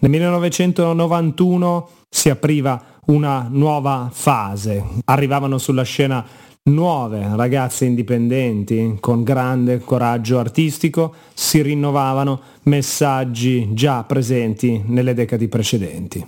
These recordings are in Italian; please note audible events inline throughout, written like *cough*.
Nel 1991 si apriva una nuova fase, arrivavano sulla scena nuove ragazze indipendenti con grande coraggio artistico, si rinnovavano messaggi già presenti nelle decadi precedenti.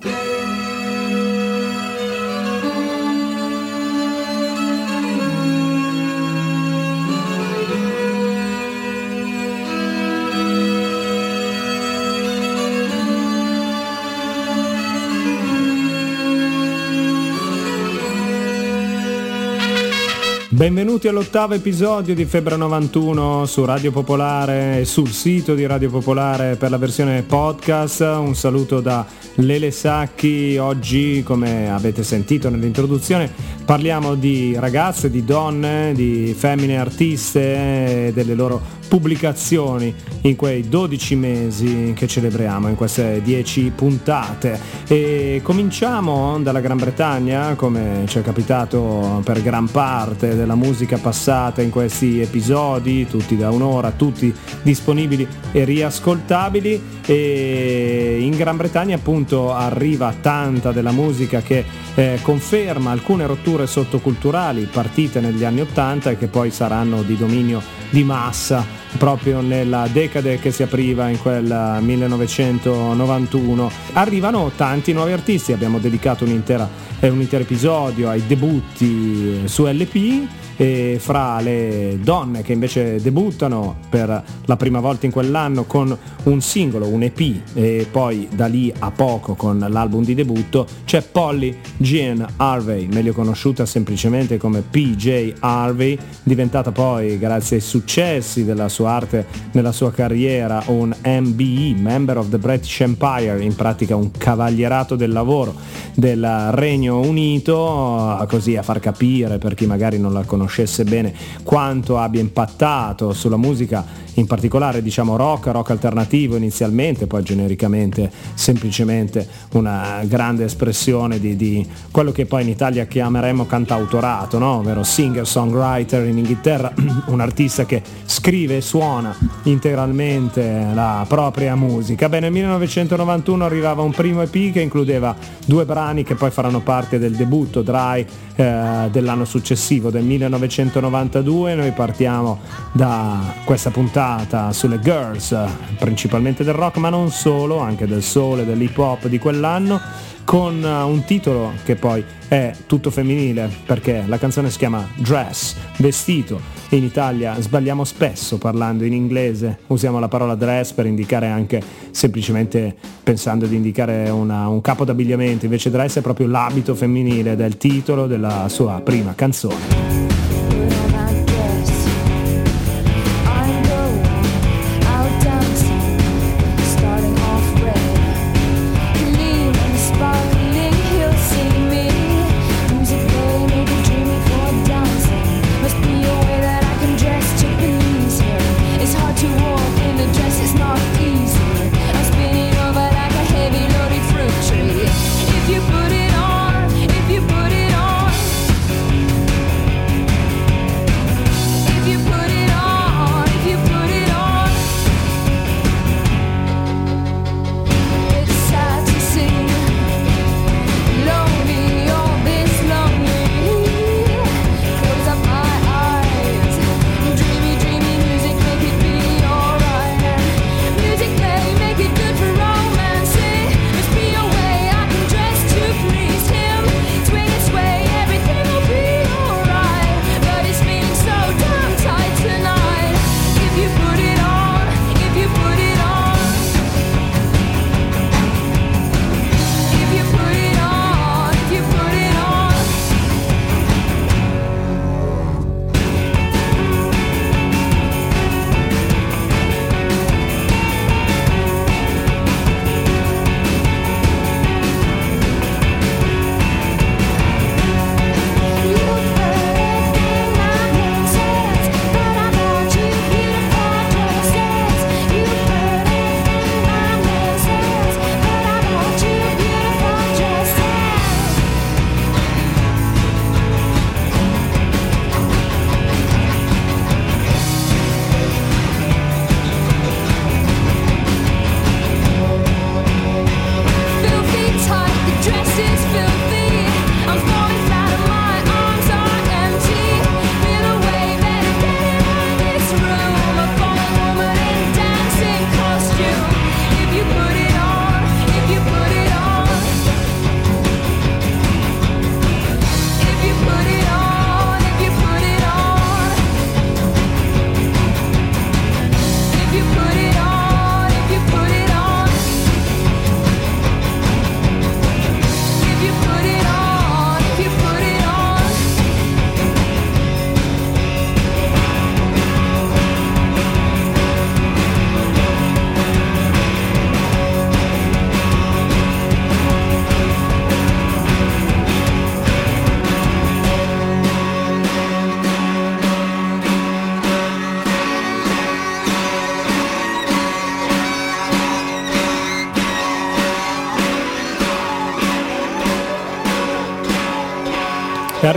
Benvenuti all'ottavo episodio di Febbre 91 su Radio Popolare e sul sito di Radio Popolare per la versione podcast. Un saluto da Lele Sacchi. Oggi, come avete sentito nell'introduzione, parliamo di ragazze, di donne, di femmine artiste, delle loro pubblicazioni in quei 12 mesi che celebriamo, in queste 10 puntate. E cominciamo dalla Gran Bretagna, come ci è capitato per gran parte della musica passata in questi episodi, tutti da un'ora, tutti disponibili e riascoltabili. E in Gran Bretagna appunto arriva tanta della musica che eh, conferma alcune rotture sottoculturali partite negli anni 80 e che poi saranno di dominio di massa proprio nella decade che si apriva in quel 1991. Arrivano tanti nuovi artisti, abbiamo dedicato eh, un intero episodio ai debutti su LP e fra le donne che invece debuttano per la prima volta in quell'anno con un singolo, un EP e poi da lì a poco con l'album di debutto c'è Polly Jean Harvey, meglio conosciuta semplicemente come PJ Harvey, diventata poi grazie ai successi della sua arte nella sua carriera un MBE, Member of the British Empire, in pratica un cavalierato del lavoro del Regno Unito, così a far capire per chi magari non la conosce conoscesse bene quanto abbia impattato sulla musica in particolare diciamo rock, rock alternativo inizialmente, poi genericamente semplicemente una grande espressione di, di quello che poi in Italia chiameremmo cantautorato, no? ovvero singer-songwriter in Inghilterra, *clears throat* un artista che scrive e suona integralmente la propria musica. Bene, nel 1991 arrivava un primo EP che includeva due brani che poi faranno parte del debutto Dry eh, dell'anno successivo, del 1992. Noi partiamo da questa puntata puntata sulle girls, principalmente del rock, ma non solo, anche del sole, dell'hip hop di quell'anno, con uh, un titolo che poi è tutto femminile, perché la canzone si chiama Dress, vestito. In Italia sbagliamo spesso parlando in inglese, usiamo la parola dress per indicare anche semplicemente pensando di indicare una, un capo d'abbigliamento, invece dress è proprio l'abito femminile del titolo della sua prima canzone.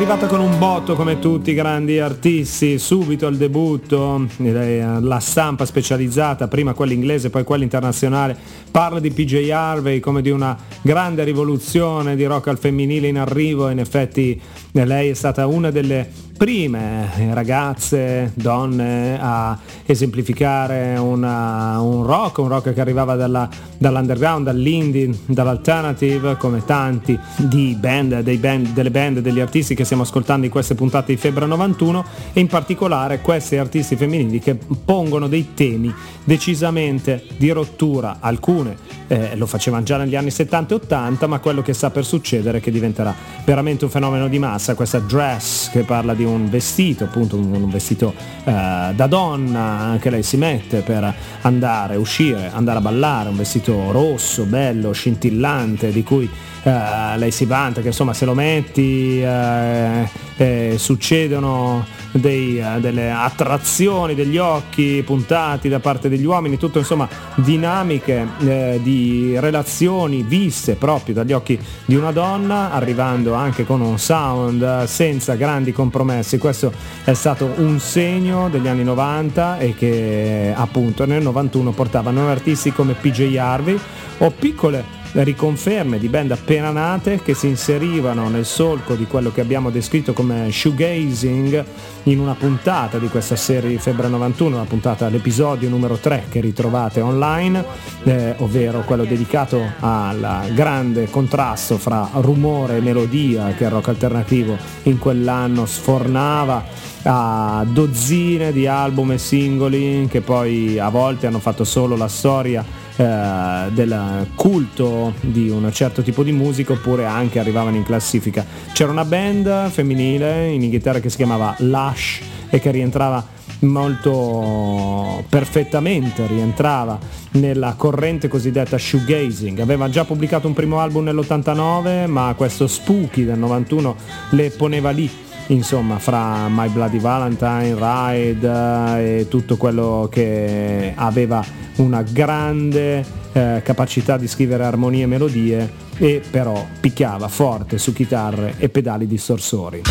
Arrivata con un botto come tutti i grandi artisti, subito il debutto, la stampa specializzata, prima quella inglese, poi quella internazionale, parla di PJ Harvey come di una grande rivoluzione di rock al femminile in arrivo, in effetti lei è stata una delle prime ragazze, donne a esemplificare una, un rock, un rock che arrivava dalla, dall'underground, dall'indie, dall'alternative, come tanti di band, band, delle band, degli artisti che stiamo ascoltando in queste puntate di Febbre 91 e in particolare questi artisti femminili che pongono dei temi decisamente di rottura, alcune eh, lo facevano già negli anni 70 e 80, ma quello che sta per succedere è che diventerà veramente un fenomeno di massa, questa dress che parla di un vestito, appunto un, vestito eh, da donna che lei si mette per andare, uscire, andare a ballare, un vestito rosso, bello, scintillante, di cui eh, lei si vanta che insomma se lo metti eh, eh, succedono dei, eh, delle attrazioni degli occhi puntati da parte degli uomini, tutto insomma dinamiche eh, di relazioni viste proprio dagli occhi di una donna, arrivando anche con un sound senza grandi compromessi. Questo è stato un segno degli anni 90 e che appunto nel 91 portavano artisti come PJ Harvey o piccole riconferme di band appena nate che si inserivano nel solco di quello che abbiamo descritto come shoegazing in una puntata di questa serie di Febbre 91, una puntata all'episodio numero 3 che ritrovate online, eh, ovvero quello dedicato al grande contrasto fra rumore e melodia che il rock alternativo in quell'anno sfornava a dozzine di album e singoli che poi a volte hanno fatto solo la storia eh, del culto di un certo tipo di musica oppure anche arrivavano in classifica. C'era una band femminile in Inghilterra che si chiamava Lush e che rientrava molto perfettamente rientrava nella corrente cosiddetta shoegazing. Aveva già pubblicato un primo album nell'89, ma questo Spooky del 91 le poneva lì insomma fra My Bloody Valentine, Ride eh, e tutto quello che aveva una grande eh, capacità di scrivere armonie e melodie e però picchiava forte su chitarre e pedali distorsori.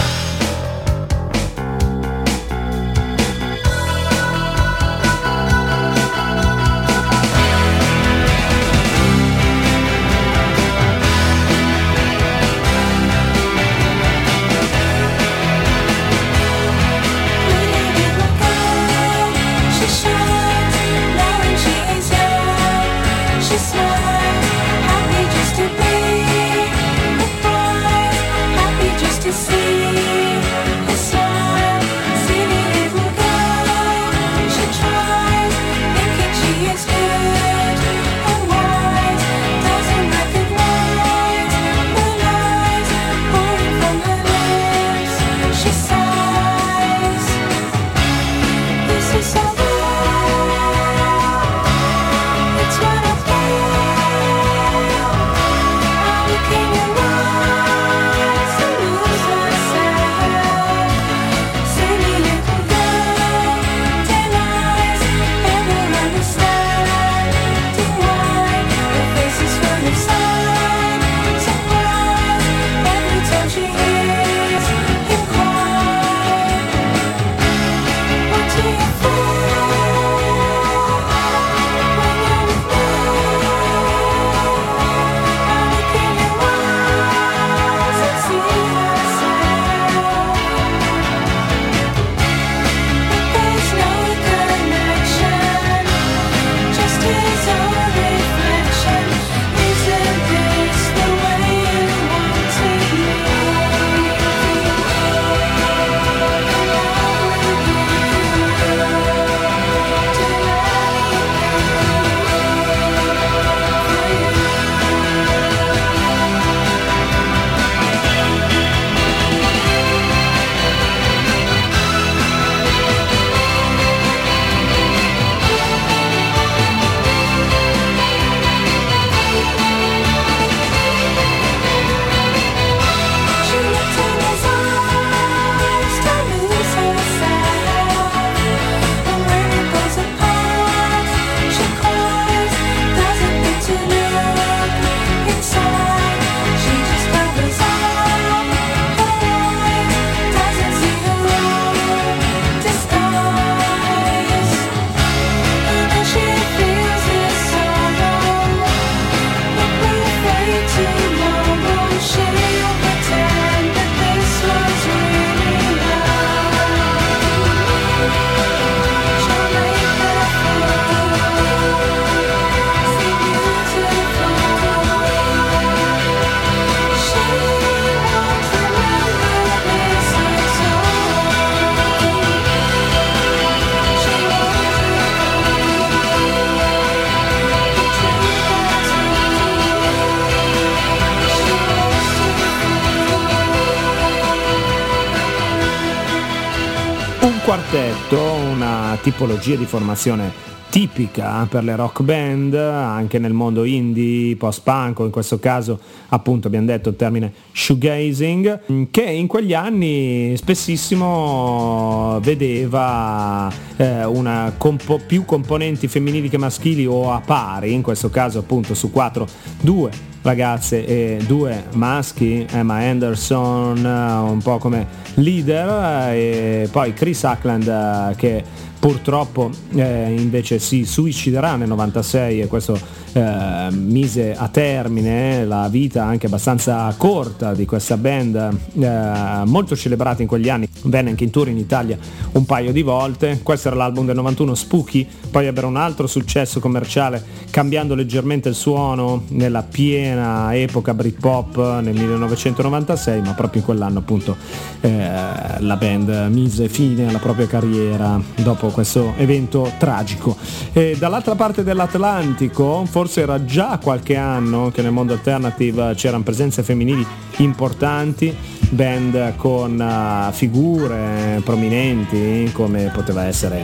Quartetto, una tipologia di formazione tipica per le rock band, anche nel mondo indie, post-punk o in questo caso appunto abbiamo detto il termine shoegazing, che in quegli anni spessissimo vedeva eh, una compo- più componenti femminili che maschili o a pari, in questo caso appunto su 4, 2 ragazze e due maschi, Emma Anderson un po' come leader e poi Chris Ackland che purtroppo eh, invece si suiciderà nel 96 e questo eh, mise a termine la vita anche abbastanza corta di questa band eh, molto celebrata in quegli anni. Venne anche in tour in Italia un paio di volte. Questo era l'album del 91 Spooky. Poi ebbero un altro successo commerciale cambiando leggermente il suono nella piena epoca Britpop nel 1996 ma proprio in quell'anno appunto eh, la band mise fine alla propria carriera dopo questo evento tragico. E dall'altra parte dell'Atlantico forse era già qualche anno che nel mondo alternative c'erano presenze femminili importanti, band con uh, figure prominenti come poteva essere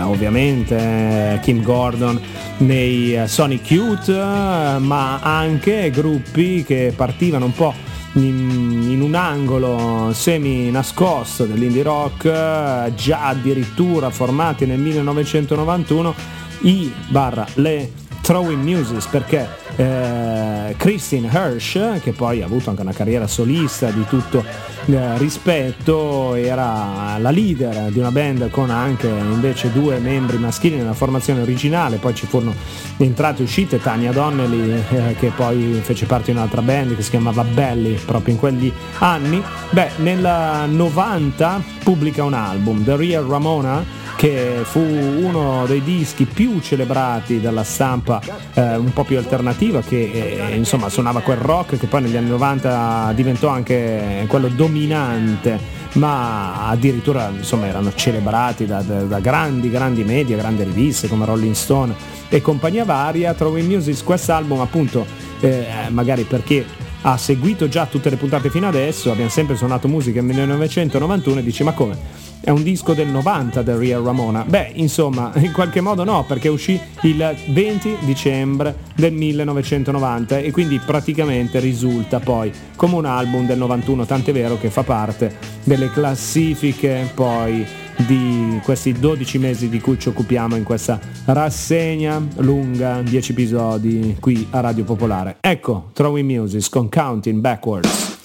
uh, ovviamente Kim Gordon nei uh, Sonic Youth, ma anche gruppi che partivano un po' in, in, un angolo semi nascosto dell'indie rock, già addirittura formati nel 1991 i barra le Throwing Muses perché eh, Christine Hirsch, che poi ha avuto anche una carriera solista di tutto eh, rispetto, era la leader di una band con anche invece due membri maschili nella formazione originale, poi ci furono entrate e uscite, Tania Donnelly eh, che poi fece parte di un'altra band che si chiamava Belly proprio in quegli anni. Beh, nel 90 pubblica un album, The Real Ramona, che fu uno dei dischi più celebrati dalla stampa eh, un po' più alternativa che eh, insomma suonava quel rock che poi negli anni 90 diventò anche quello dominante ma addirittura insomma erano celebrati da, da, da grandi grandi media, grandi riviste come Rolling Stone e compagnia varia, trovo in Music quest'album appunto eh, magari perché ha seguito già tutte le puntate fino adesso, abbiamo sempre suonato musica nel 1991 e dici ma come? è un disco del 90 del Real Ramona. Beh, insomma, *laughs* in qualche modo no, perché uscì il 20 dicembre del 1990 e quindi praticamente risulta poi come un album del 91, tant'è vero che fa parte delle classifiche poi di questi 12 mesi di cui ci occupiamo in questa rassegna lunga, 10 episodi qui a Radio Popolare. Ecco, Throwing Music con Counting Backwards.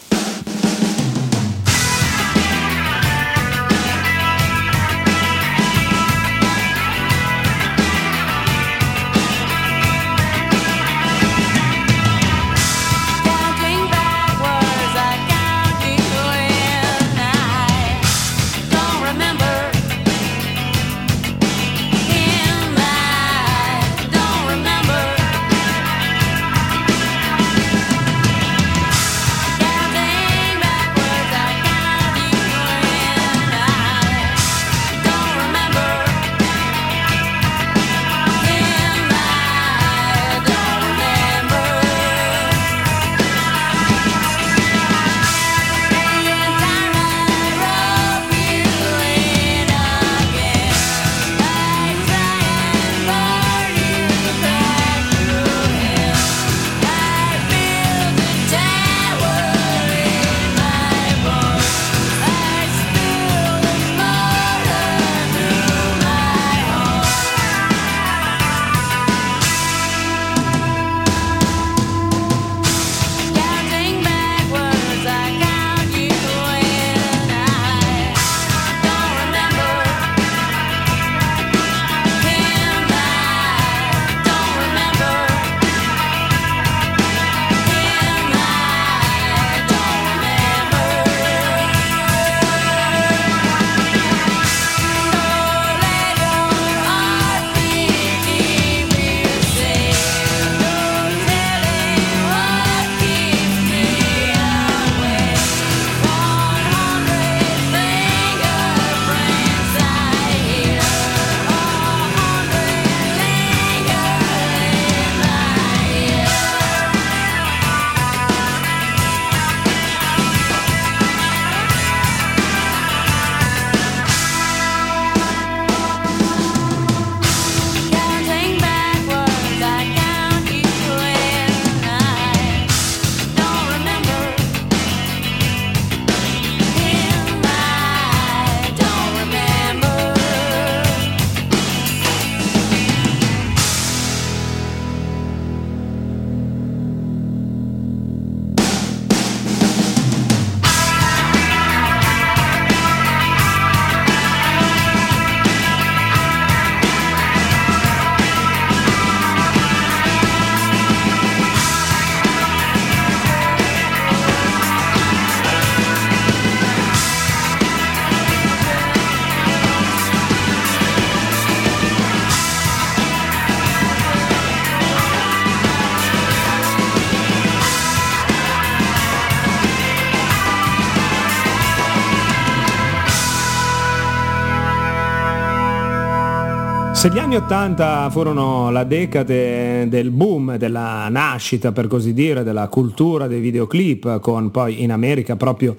Se gli anni Ottanta furono la decade del boom, della nascita per così dire, della cultura dei videoclip, con poi in America proprio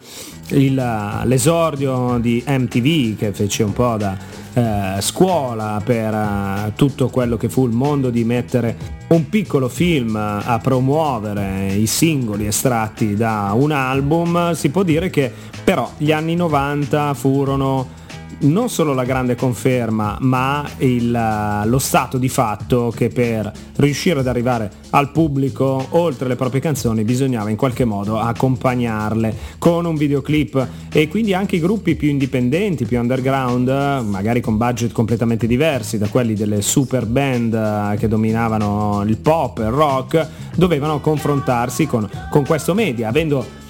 il, l'esordio di MTV che fece un po' da eh, scuola per uh, tutto quello che fu il mondo di mettere un piccolo film a promuovere i singoli estratti da un album, si può dire che però gli anni 90 furono non solo la grande conferma, ma il, eh, lo stato di fatto che per riuscire ad arrivare al pubblico, oltre le proprie canzoni, bisognava in qualche modo accompagnarle con un videoclip. E quindi anche i gruppi più indipendenti, più underground, magari con budget completamente diversi da quelli delle super band eh, che dominavano il pop, il rock, dovevano confrontarsi con, con questo media, avendo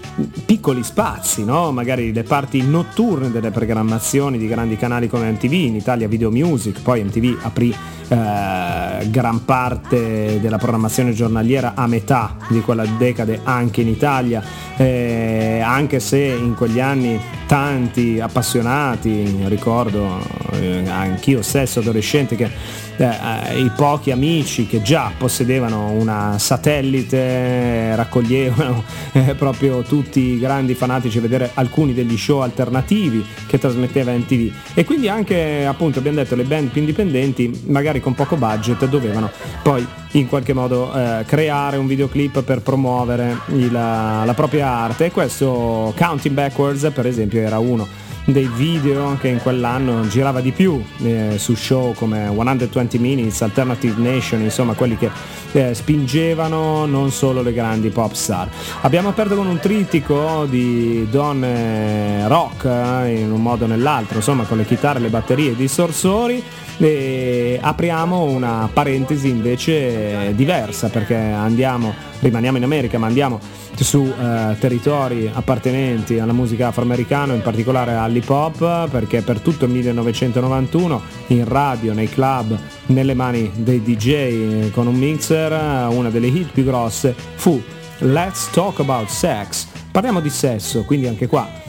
piccoli spazi, no? magari le parti notturne delle programmazioni di grandi canali come MTV, in Italia Video Music, poi MTV aprì eh, gran parte della programmazione giornaliera a metà di quella decade anche in Italia, eh, anche se in quegli anni tanti appassionati, ricordo eh, anch'io stesso adolescente che eh, i pochi amici che già possedevano una satellite raccoglievano *laughs* eh, proprio tutti i grandi fanatici a vedere alcuni degli show alternativi che trasmetteva MTV e quindi anche appunto abbiamo detto le band più indipendenti magari con poco budget dovevano poi in qualche modo eh, creare un videoclip per promuovere il, la propria arte e questo Counting Backwards per esempio era uno dei video che in quell'anno girava di più eh, su show come 120 Minutes, Alternative Nation, insomma quelli che eh, spingevano non solo le grandi pop star. Abbiamo aperto con un trittico di donne rock eh, in un modo o nell'altro, insomma con le chitarre, le batterie, i distorsori e apriamo una parentesi invece diversa perché andiamo, rimaniamo in America ma andiamo su eh, territori appartenenti alla musica afroamericana, in particolare all'hip hop, perché per tutto il 1991 in radio, nei club, nelle mani dei DJ con un mixer, una delle hit più grosse fu Let's Talk About Sex. Parliamo di sesso, quindi anche qua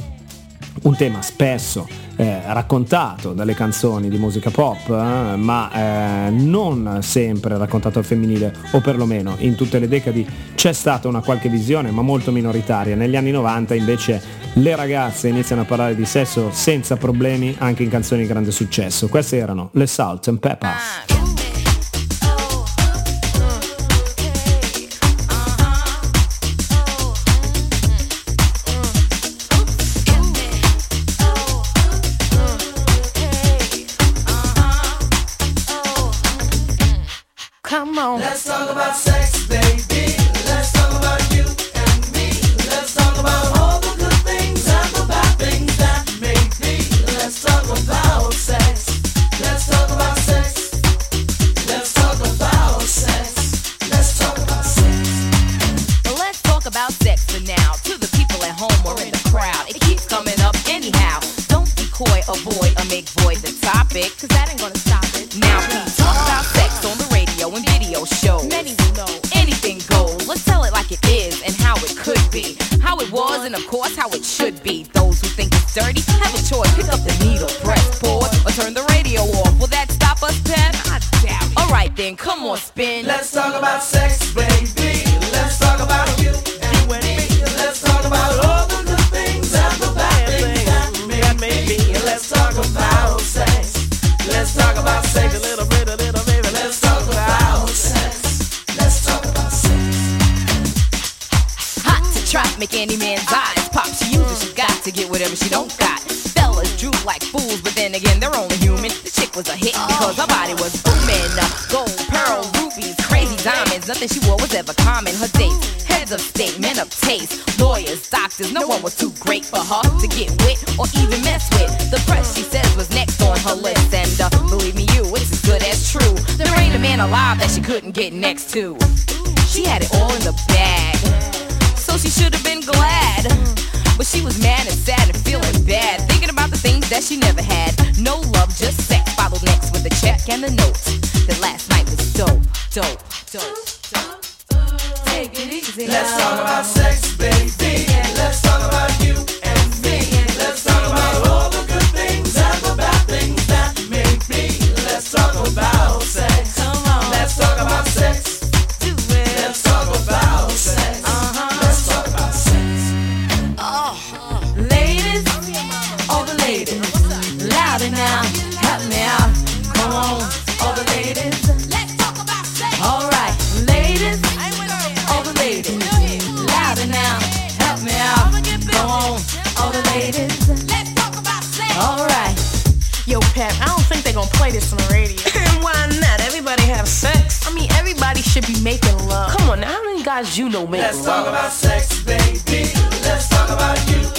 un tema spesso eh, raccontato dalle canzoni di musica pop, eh, ma eh, non sempre raccontato al femminile, o perlomeno in tutte le decadi c'è stata una qualche visione, ma molto minoritaria. Negli anni 90 invece le ragazze iniziano a parlare di sesso senza problemi anche in canzoni di grande successo. Queste erano le Salt and Peppers. get next to. She had it all in the bag, so she should have been glad. But she was mad and sad and feeling bad, thinking about the things that she never had. No love, just sex. Followed next with a check and a note that last night was dope, dope, dope. dope. Take it easy. Let's talk about sex, baby. Let's talk about you know make Let's talk about sex, baby. Let's talk about you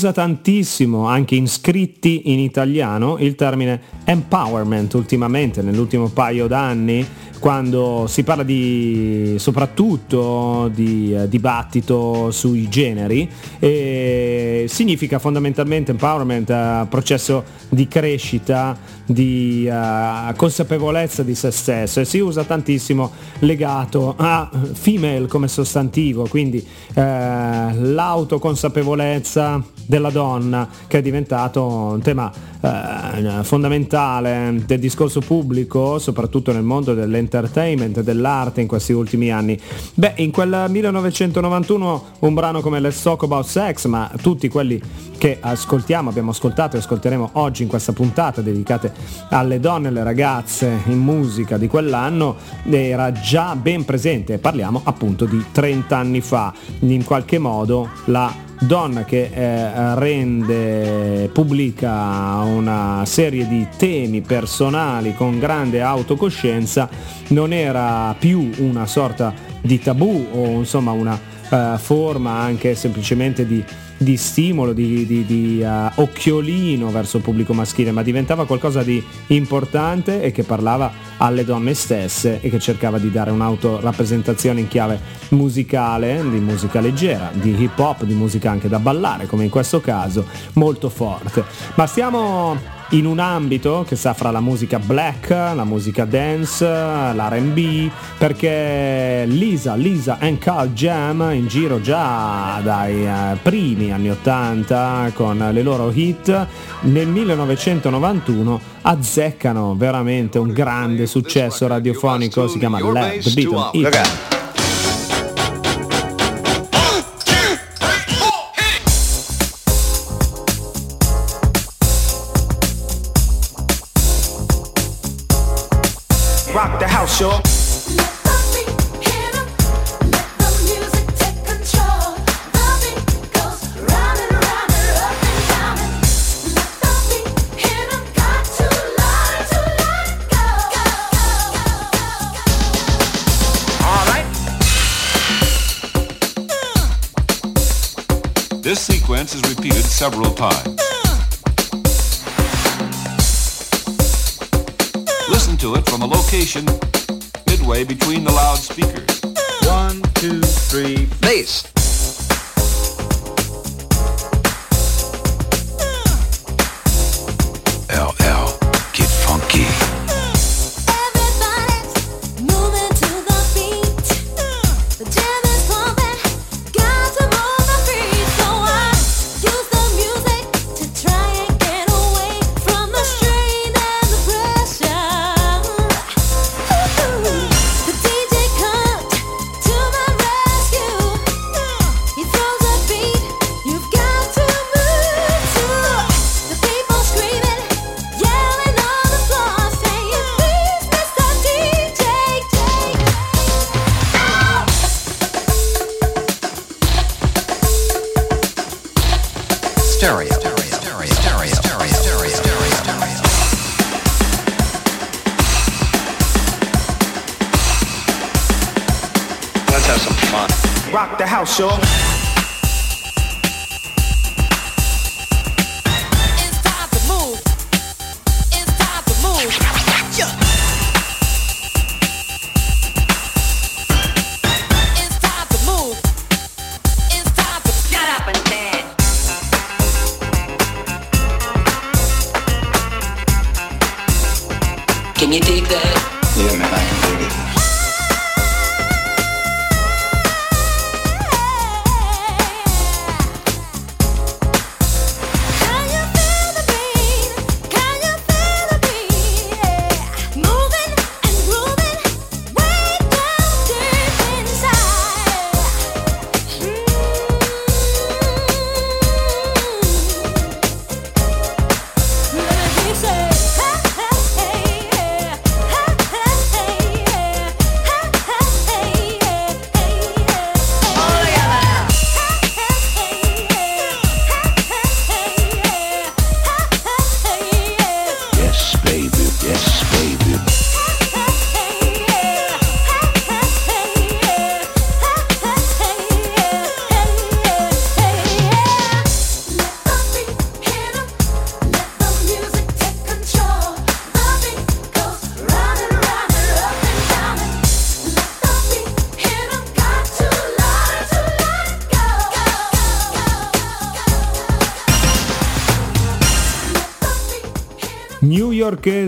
usa tantissimo anche in scritti in italiano il termine empowerment ultimamente, nell'ultimo paio d'anni, quando si parla di soprattutto di eh, dibattito sui generi e significa fondamentalmente empowerment eh, processo di crescita, di eh, consapevolezza di se stesso e si usa tantissimo legato a female come sostantivo, quindi eh, l'autoconsapevolezza della donna che è diventato un tema eh, fondamentale del discorso pubblico, soprattutto nel mondo dell'entertainment dell'arte in questi ultimi anni. Beh, in quel 1991 un brano come Let's Talk About Sex, ma tutti quelli che ascoltiamo, abbiamo ascoltato e ascolteremo oggi in questa puntata dedicate alle donne e alle ragazze in musica di quell'anno era già ben presente, parliamo appunto di 30 anni fa, in qualche modo la donna che eh, rende pubblica una serie di temi personali con grande autocoscienza non era più una sorta di tabù o insomma una eh, forma anche semplicemente di, di stimolo, di, di- di, eh, occhiolino verso il pubblico maschile, ma diventava qualcosa di importante e che parlava alle donne stesse e che cercava di dare un'autorappresentazione in chiave musicale, di musica leggera, di hip hop, di musica anche da ballare, come in questo caso, molto forte. Ma stiamo in un ambito che sta fra la musica black, la musica dance, l'R&B, perché Lisa, Lisa and Carl Jam in giro già dai eh, primi anni 80 con le loro hit, nel 1991 azzeccano veramente un grande successo radiofonico, si chiama Let the Beat Rock the house, y'all. All right. This sequence is repeated several times. To it from a location midway between the loudspeakers. One, two, three, bass.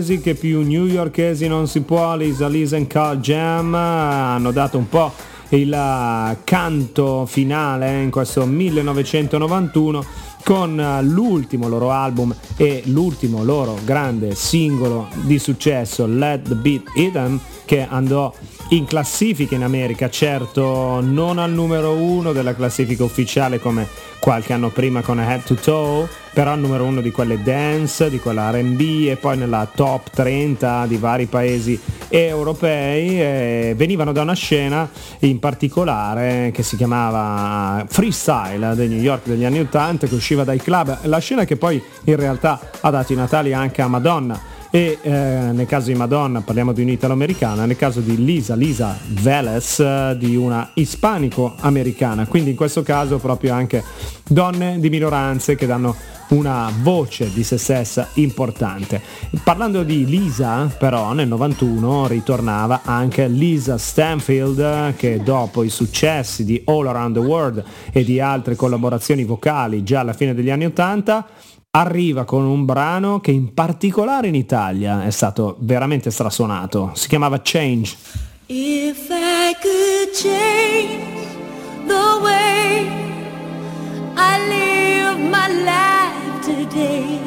Newyorkesi che più newyorkesi non si può, Lisa Lisa and Carl Jam hanno dato un po' il eh, canto finale in questo 1991 con eh, l'ultimo loro album e l'ultimo loro grande singolo di successo Let the Beat Hidden che andò in classifica in America, certo non al numero uno della classifica ufficiale come qualche anno prima con Head to Toe, però al numero uno di quelle dance, di quella RB e poi nella top 30 di vari paesi europei venivano da una scena in particolare che si chiamava Freestyle dei New York degli anni 80 che usciva dai club, la scena che poi in realtà ha dato i natali anche a Madonna e eh, nel caso di Madonna parliamo di un'italo-americana, nel caso di Lisa, Lisa Veles eh, di una ispanico-americana, quindi in questo caso proprio anche donne di minoranze che danno una voce di se stessa importante. Parlando di Lisa, però, nel 91 ritornava anche Lisa Stanfield che dopo i successi di All Around the World e di altre collaborazioni vocali già alla fine degli anni 80 arriva con un brano che in particolare in Italia è stato veramente strasuonato. Si chiamava Change. If I could change the way I live my life today,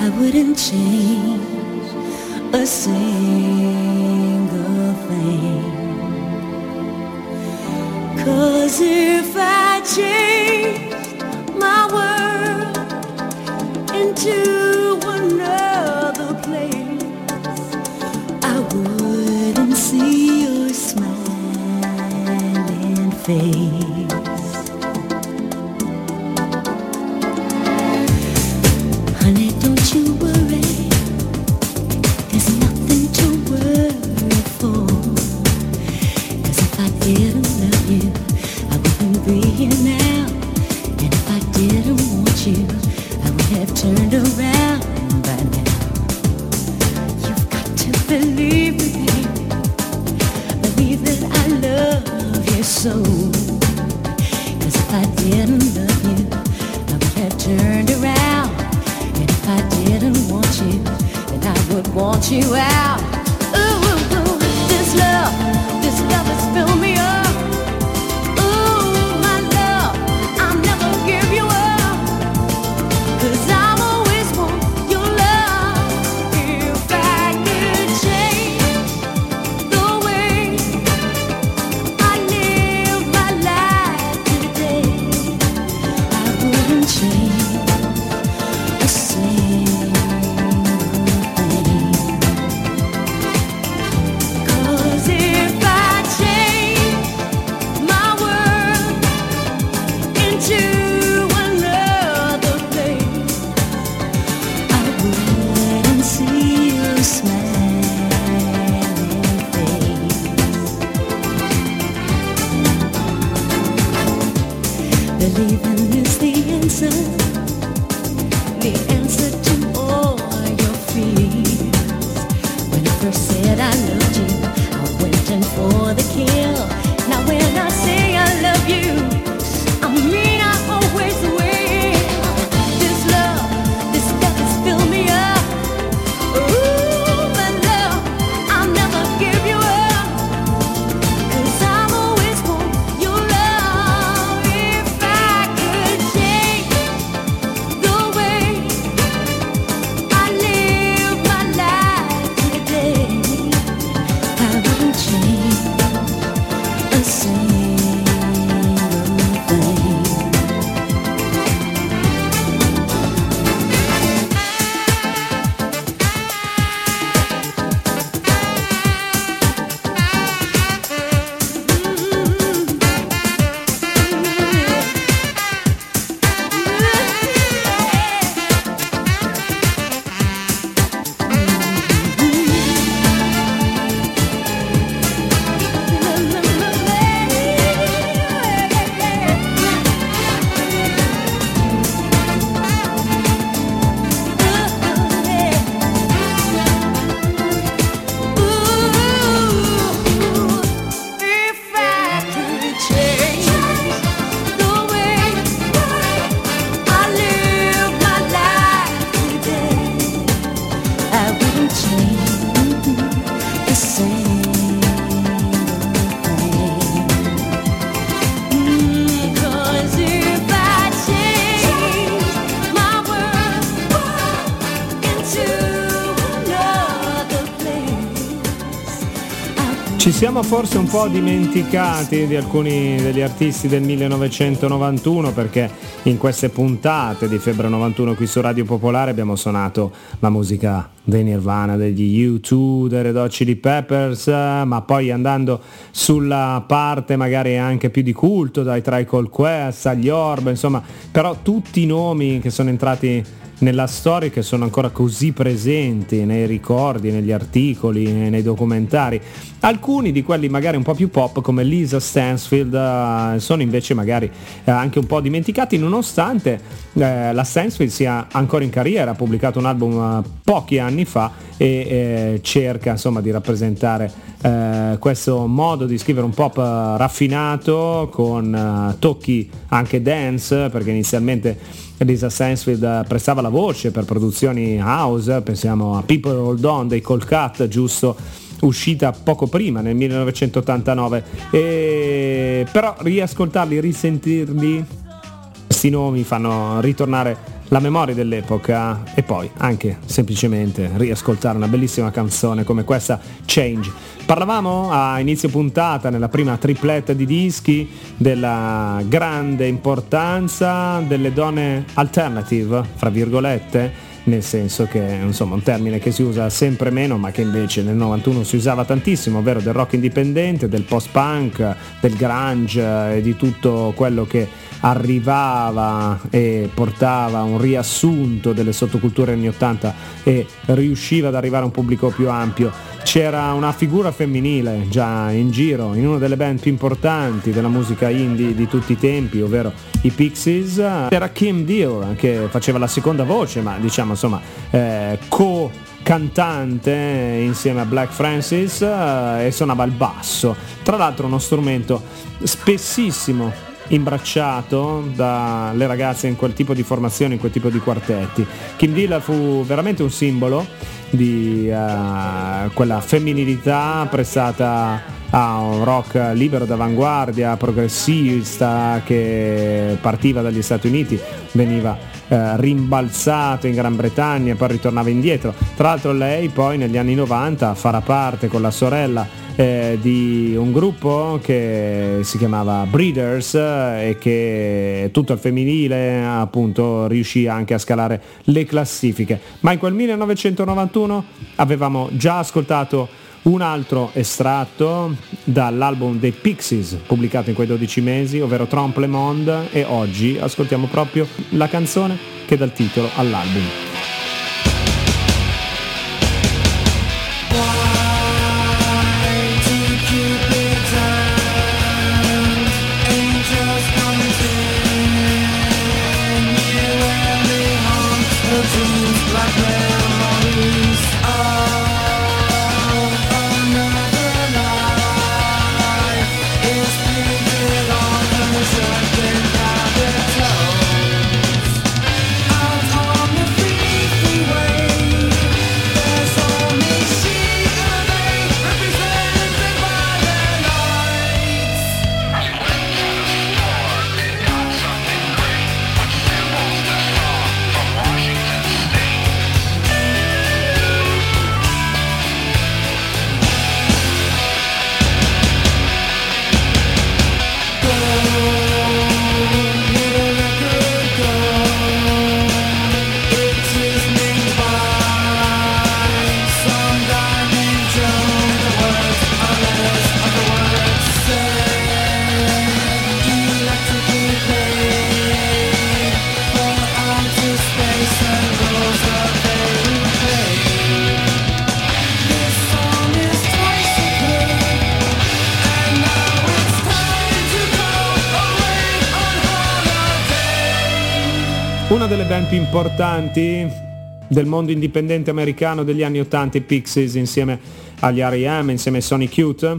I wouldn't change a single thing. Cause if I change my world into another place, I wouldn't see your smiling face. Honey, don't you worry. There's nothing to worry for. 'Cause if I didn't love you, I wouldn't be here now. And if I didn't want you, have turned around by now. You've got to believe me. Believe that I love you so. 'Cause if I didn't love you, I would have turned around. And if I didn't want you, then I would want you out. Ooh, ooh, ooh, this love, siamo forse un po' dimenticati di alcuni degli artisti del 1991 perché in queste puntate di Febbre 91 qui su Radio Popolare abbiamo suonato la musica dei Nirvana, degli U2, dei Red Hot Chili Peppers, ma poi andando sulla parte magari anche più di culto, dai Trical Quest agli Orb, insomma, però tutti i nomi che sono entrati nella storia che sono ancora così presenti nei ricordi, negli articoli, nei documentari. Alcuni di quelli magari un po' più pop come Lisa Stansfield eh, sono invece magari eh, anche un po' dimenticati nonostante eh, la Stansfield sia ancora in carriera, ha pubblicato un album pochi anni fa e cerca insomma di rappresentare questo modo di scrivere un pop raffinato con tocchi anche dance perché inizialmente Lisa Stansfield prestava la voce per produzioni house, pensiamo a People Hold On dei Colcat, giusto uscita poco prima nel 1989 e però riascoltarli, risentirli questi nomi fanno ritornare la memoria dell'epoca e poi anche semplicemente riascoltare una bellissima canzone come questa Change. Parlavamo a inizio puntata nella prima tripletta di dischi della grande importanza delle donne alternative, fra virgolette, nel senso che insomma un termine che si usa sempre meno ma che invece nel 91 si usava tantissimo, ovvero del rock indipendente, del post-punk, del grunge e di tutto quello che arrivava e portava un riassunto delle sottoculture anni 80 e riusciva ad arrivare a un pubblico più ampio. C'era una figura femminile già in giro in una delle band più importanti della musica indie di tutti i tempi, ovvero i Pixies. Era Kim Deal che faceva la seconda voce, ma diciamo insomma eh, co cantante insieme a Black Francis eh, e suonava il basso. Tra l'altro uno strumento spessissimo imbracciato dalle ragazze in quel tipo di formazione, in quel tipo di quartetti. Kim Deal fu veramente un simbolo di uh, quella femminilità prestata a un rock libero d'avanguardia, progressista che partiva dagli Stati Uniti, veniva uh, rimbalzato in Gran Bretagna e poi ritornava indietro. Tra l'altro lei poi negli anni 90 farà parte con la sorella eh, di un gruppo che si chiamava Breeders eh, e che tutto il femminile appunto riuscì anche a scalare le classifiche. Ma in quel 1991 avevamo già ascoltato un altro estratto dall'album dei Pixies pubblicato in quei 12 mesi, ovvero Trompe le Monde e oggi ascoltiamo proprio la canzone che dà il titolo all'album. Importanti del mondo indipendente americano degli anni 80, i Pixies insieme agli R.E.M., insieme ai Sonic Youth,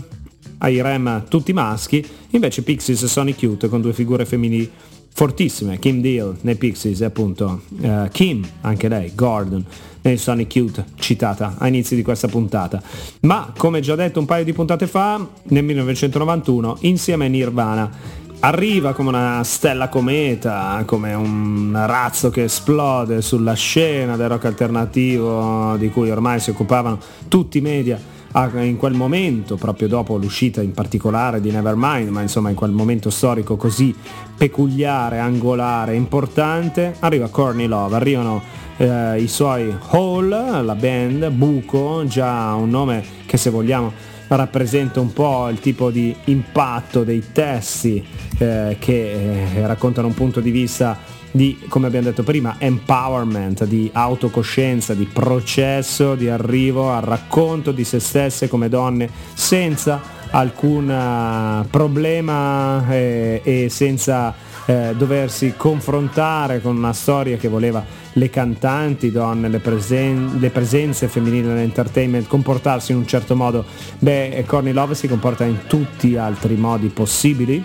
ai Rem tutti maschi, invece Pixies e Sonic Youth con due figure femminili fortissime, Kim Deal nei Pixies e appunto uh, Kim, anche lei, Gordon nei Sonic Youth citata a inizi di questa puntata. Ma come già detto un paio di puntate fa, nel 1991 insieme a Nirvana arriva come una stella cometa, come un razzo che esplode sulla scena del rock alternativo di cui ormai si occupavano tutti i media a- in quel momento, proprio dopo l'uscita in particolare di Nevermind, ma insomma in quel momento storico così peculiare, angolare, importante, arriva Courtney Love, arrivano eh, i suoi Hall, la band, Buco, già un nome che se vogliamo rappresenta un po' il tipo di impatto dei testi eh, che eh, raccontano un punto di vista di, come abbiamo detto prima, empowerment, di autocoscienza, di processo, di arrivo al racconto di se stesse come donne senza alcun eh, problema eh, e senza eh, doversi confrontare con una storia che voleva le cantanti, donne, le, presen- le presenze femminili nell'entertainment comportarsi in un certo modo. Beh, Corny Love si comporta in tutti gli altri modi possibili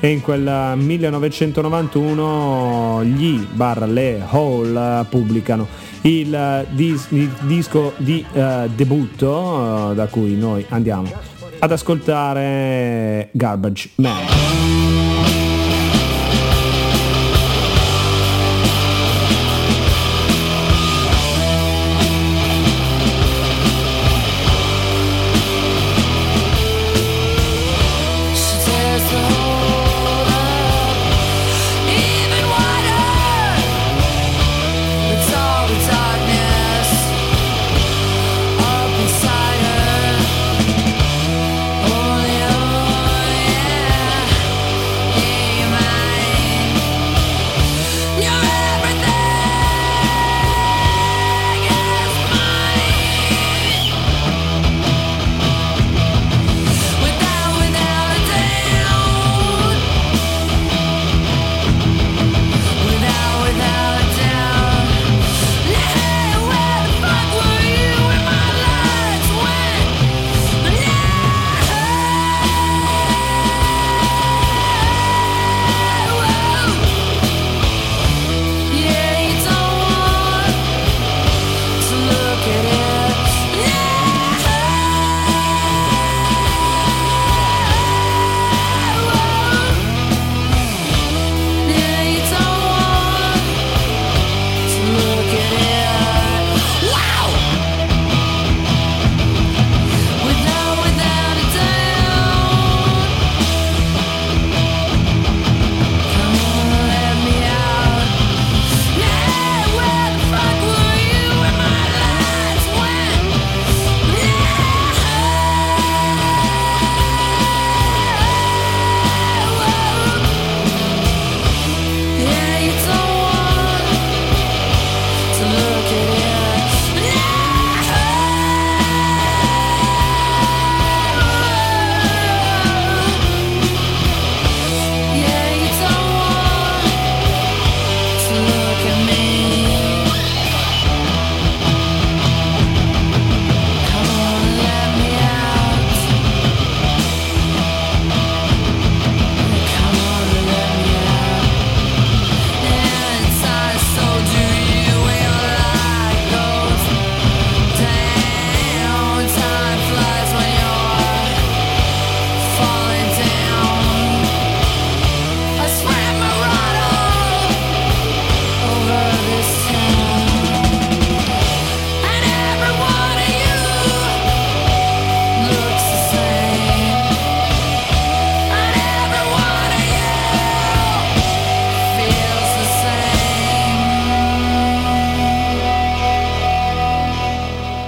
e in quel 1991 gli barra le Hall eh, pubblicano il, eh, dis- il disco di eh, debutto eh, da cui noi andiamo ad ascoltare Garbage Man.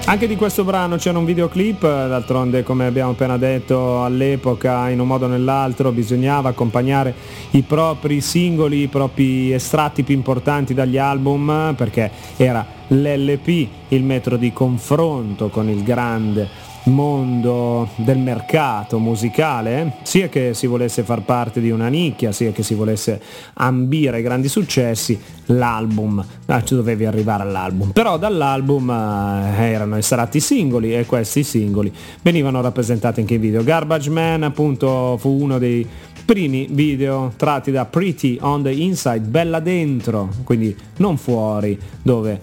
Anche di questo brano c'era un videoclip, d'altronde come abbiamo appena detto all'epoca in un modo o nell'altro bisognava accompagnare i propri singoli, i propri estratti più importanti dagli album perché era l'LP il metro di confronto con il grande mondo del mercato musicale, sia che si volesse far parte di una nicchia, sia che si volesse ambire grandi successi, l'album, ah, ci dovevi arrivare all'album. Però dall'album eh, erano estratti singoli e questi singoli venivano rappresentati anche in video. Garbage Man appunto fu uno dei primi video tratti da Pretty on the Inside, bella dentro, quindi non fuori, dove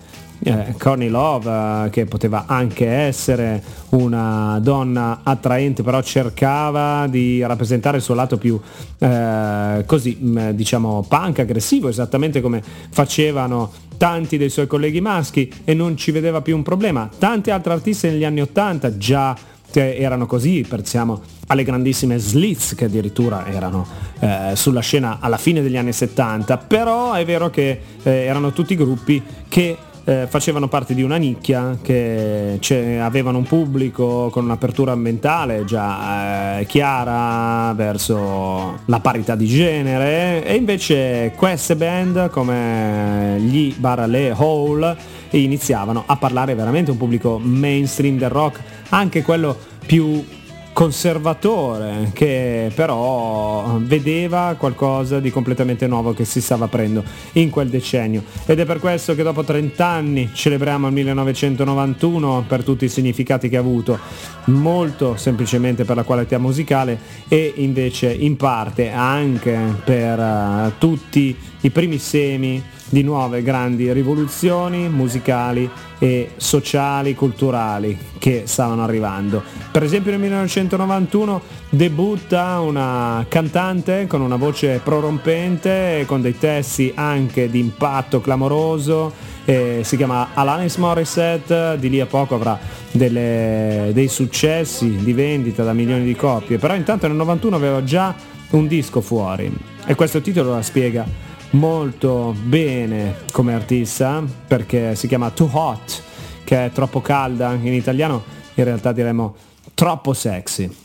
eh, Connie Love, eh, che poteva anche essere una donna attraente, però cercava di rappresentare il suo lato più eh, così, mh, diciamo, punk, aggressivo, esattamente come facevano tanti dei suoi colleghi maschi e non ci vedeva più un problema. Tanti altri artisti negli anni 80 già che erano così, pensiamo alle grandissime Slits che addirittura erano eh, sulla scena alla fine degli anni 70, però è vero che eh, erano tutti gruppi che eh, facevano parte di una nicchia che avevano un pubblico con un'apertura ambientale già eh, chiara verso la parità di genere. E invece queste band come gli barra le Hole iniziavano a parlare veramente un pubblico mainstream del rock, anche quello più conservatore che però vedeva qualcosa di completamente nuovo che si stava aprendo in quel decennio. Ed è per questo che dopo 30 anni celebriamo il 1991 per tutti i significati che ha avuto molto semplicemente per la qualità musicale e invece in parte anche per eh, tutti i primi semi di nuove grandi rivoluzioni musicali e sociali, culturali che stavano arrivando. Per esempio nel 1991 debutta una cantante con una voce prorompente con dei testi anche di impatto clamoroso, eh, si chiama Alanis Morissette, di lì a poco avrà delle- dei successi di vendita da milioni di copie, però intanto nel 91 aveva già un disco fuori. E questo titolo la spiega molto bene come artista perché si chiama Too Hot che è troppo calda in italiano in realtà diremmo troppo sexy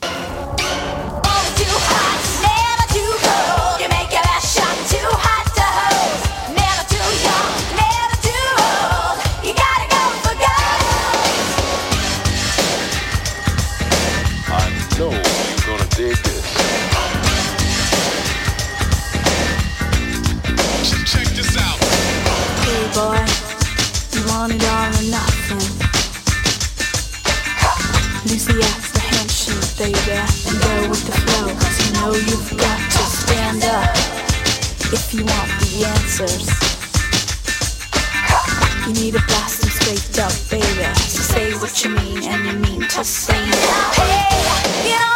know you've got to stand up if you want the answers. You need a them straight up, baby. So say what you mean and you mean to say it. Hey, you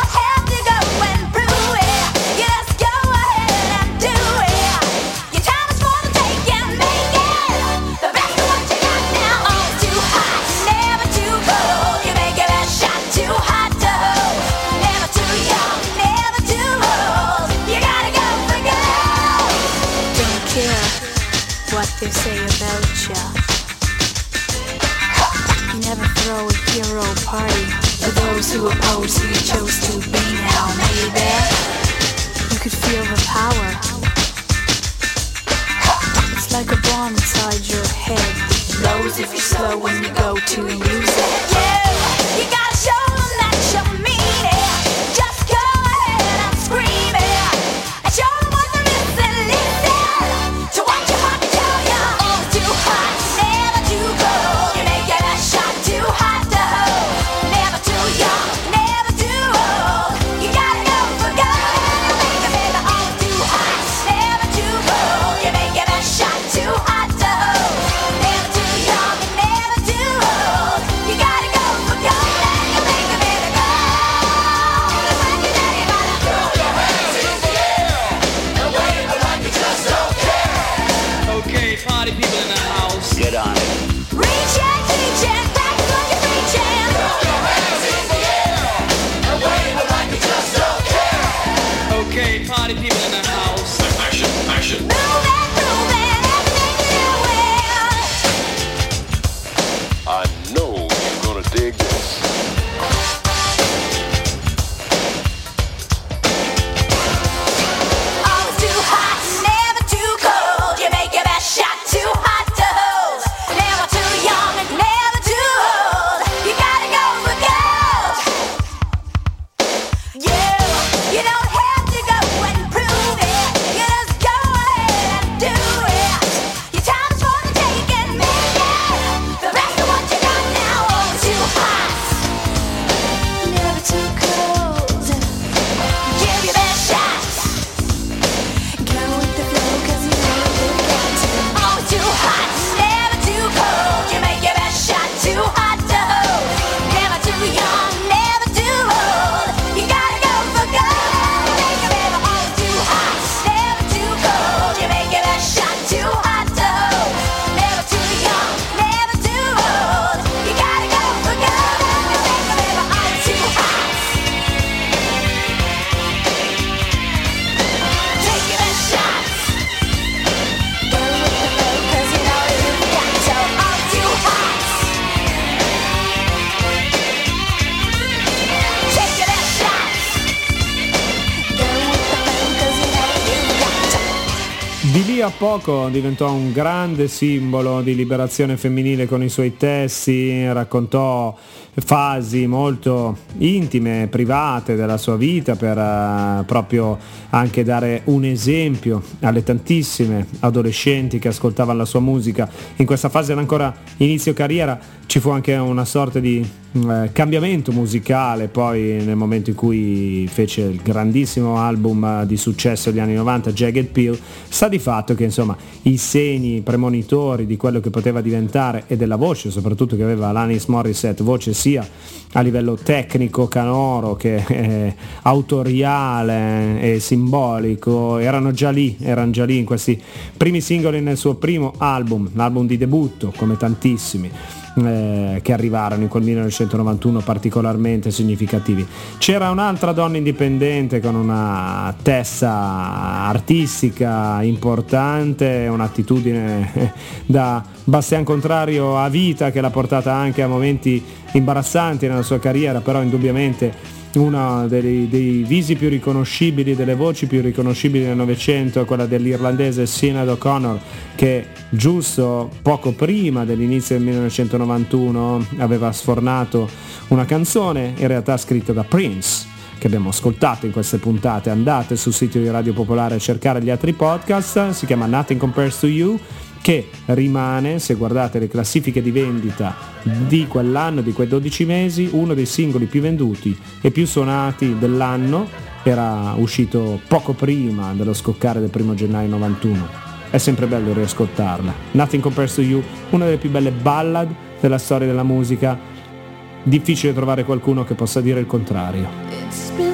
who oppose who you chose to be now, maybe. You could feel the power. It's like a bomb inside your head. Blows if you're slow when you go to use it. Yeah, poco diventò un grande simbolo di liberazione femminile con i suoi testi, raccontò fasi molto intime, private della sua vita per eh, proprio anche dare un esempio alle tantissime adolescenti che ascoltavano la sua musica. In questa fase era ancora inizio carriera, ci fu anche una sorta di eh, cambiamento musicale poi nel momento in cui fece il grandissimo album eh, di successo degli anni 90 Jagged Pill sta di fatto che insomma i segni premonitori di quello che poteva diventare e della voce soprattutto che aveva Alanis Morissette voce sia a livello tecnico canoro che eh, autoriale e simbolico erano già lì erano già lì in questi primi singoli nel suo primo album l'album di debutto come tantissimi eh, che arrivarono in quel 1991 particolarmente significativi. C'era un'altra donna indipendente con una testa artistica importante, un'attitudine *laughs* da Bastian Contrario a vita che l'ha portata anche a momenti imbarazzanti nella sua carriera, però indubbiamente uno dei, dei, visi più riconoscibili, delle voci più riconoscibili del Novecento è quella dell'irlandese Sinead O'Connor che giusto poco prima dell'inizio del 1991 aveva sfornato una canzone in realtà scritta da Prince che abbiamo ascoltato in queste puntate. Andate sul sito di Radio Popolare a cercare gli altri podcast si chiama Nothing Compares to You che rimane, se guardate le classifiche di vendita di quell'anno, di quei 12 mesi, uno dei singoli più venduti e più suonati dell'anno, era uscito poco prima dello scoccare del primo gennaio 91. È sempre bello riascoltarla. Nothing Compares to You, una delle più belle ballad della storia della musica. Difficile trovare qualcuno che possa dire il contrario.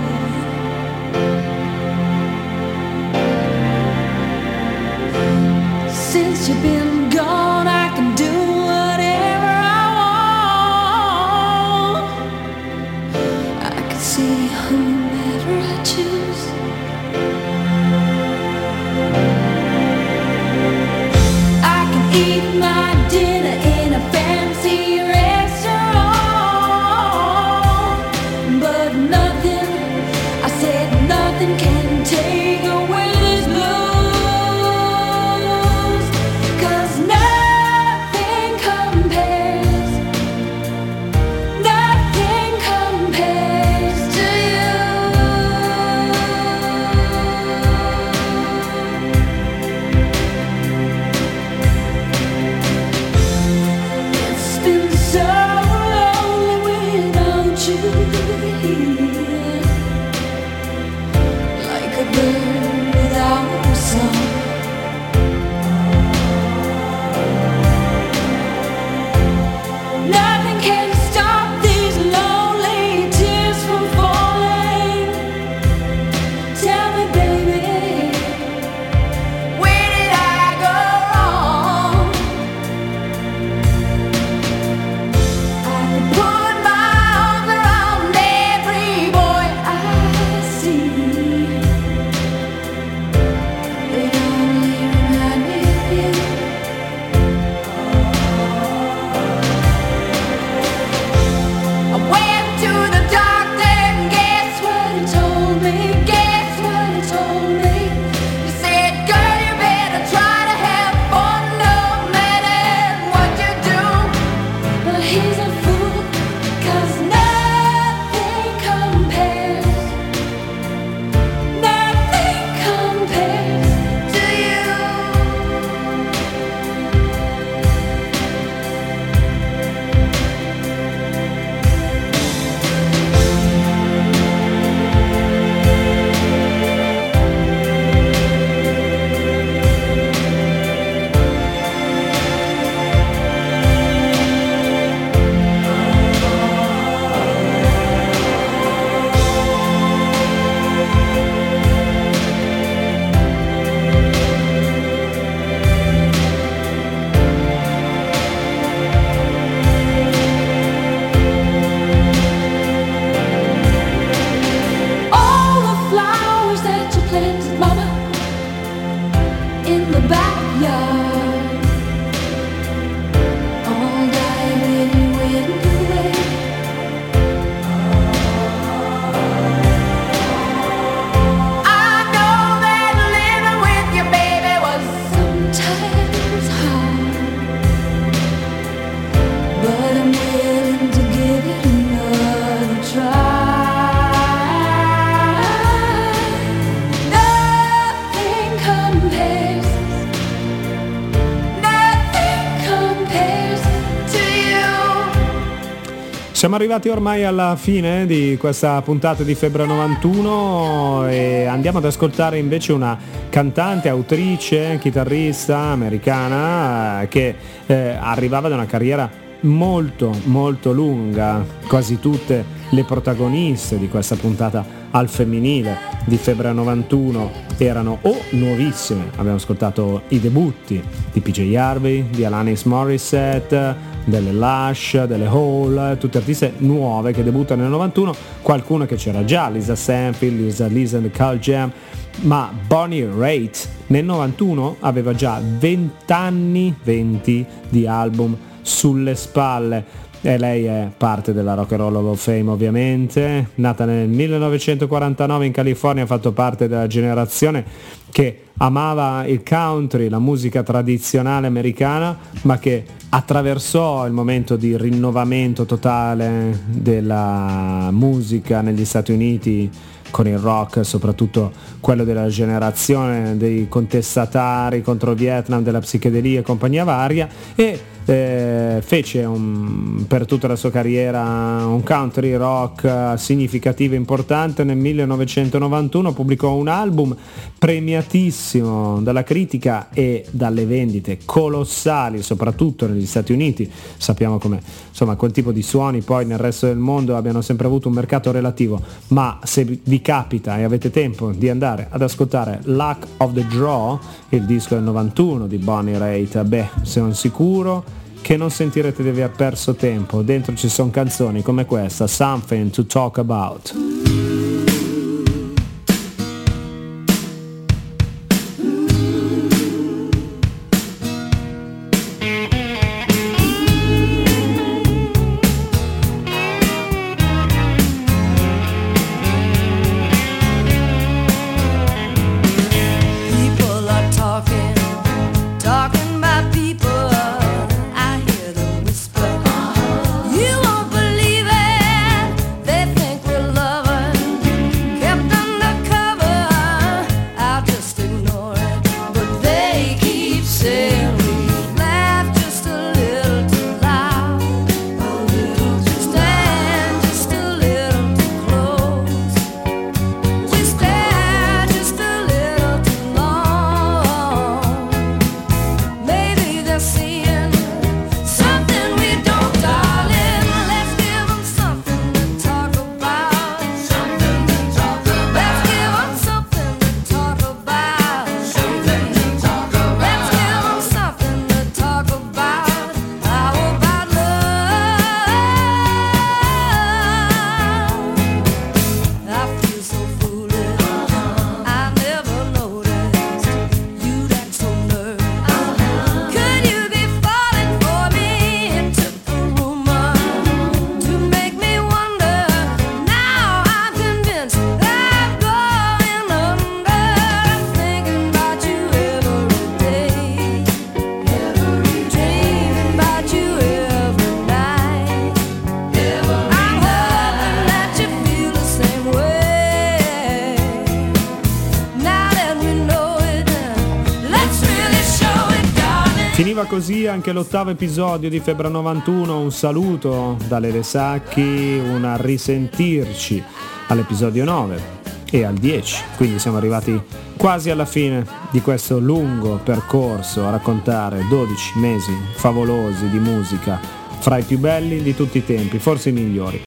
Siamo arrivati ormai alla fine di questa puntata di Febbre 91 e andiamo ad ascoltare invece una cantante, autrice, chitarrista americana eh, che eh, arrivava da una carriera molto molto lunga, quasi tutte le protagoniste di questa puntata al femminile di Febbre 91 erano o nuovissime, abbiamo ascoltato i debutti di PJ Harvey, di Alanis Morissette, delle Lush, delle Hall, tutte artiste nuove che debuttano nel 91, qualcuno che c'era già, Lisa Sanfield, Lisa Lisa and the Call Jam, ma Bonnie Raitt nel 91 aveva già 20 anni, 20 di album sulle spalle e lei è parte della Rock and Roll Hall of Fame ovviamente, nata nel 1949 in California, ha fatto parte della generazione che amava il country, la musica tradizionale americana, ma che attraversò il momento di rinnovamento totale della musica negli Stati Uniti con il rock, soprattutto quello della generazione dei contestatari contro il Vietnam, della psichedelia e compagnia varia. E eh, fece un, per tutta la sua carriera un country rock significativo e importante. Nel 1991 pubblicò un album premiatissimo dalla critica e dalle vendite colossali soprattutto negli Stati Uniti. Sappiamo come insomma quel tipo di suoni poi nel resto del mondo abbiano sempre avuto un mercato relativo. Ma se vi capita e avete tempo di andare ad ascoltare Luck of the Draw il disco del 91 di Bonnie Raitt beh sono sicuro che non sentirete di aver perso tempo. Dentro ci sono canzoni come questa, Something to Talk About. Così anche l'ottavo episodio di Febbre 91, un saluto da Lele Sacchi, un risentirci all'episodio 9 e al 10, quindi siamo arrivati quasi alla fine di questo lungo percorso a raccontare 12 mesi favolosi di musica fra i più belli di tutti i tempi, forse i migliori.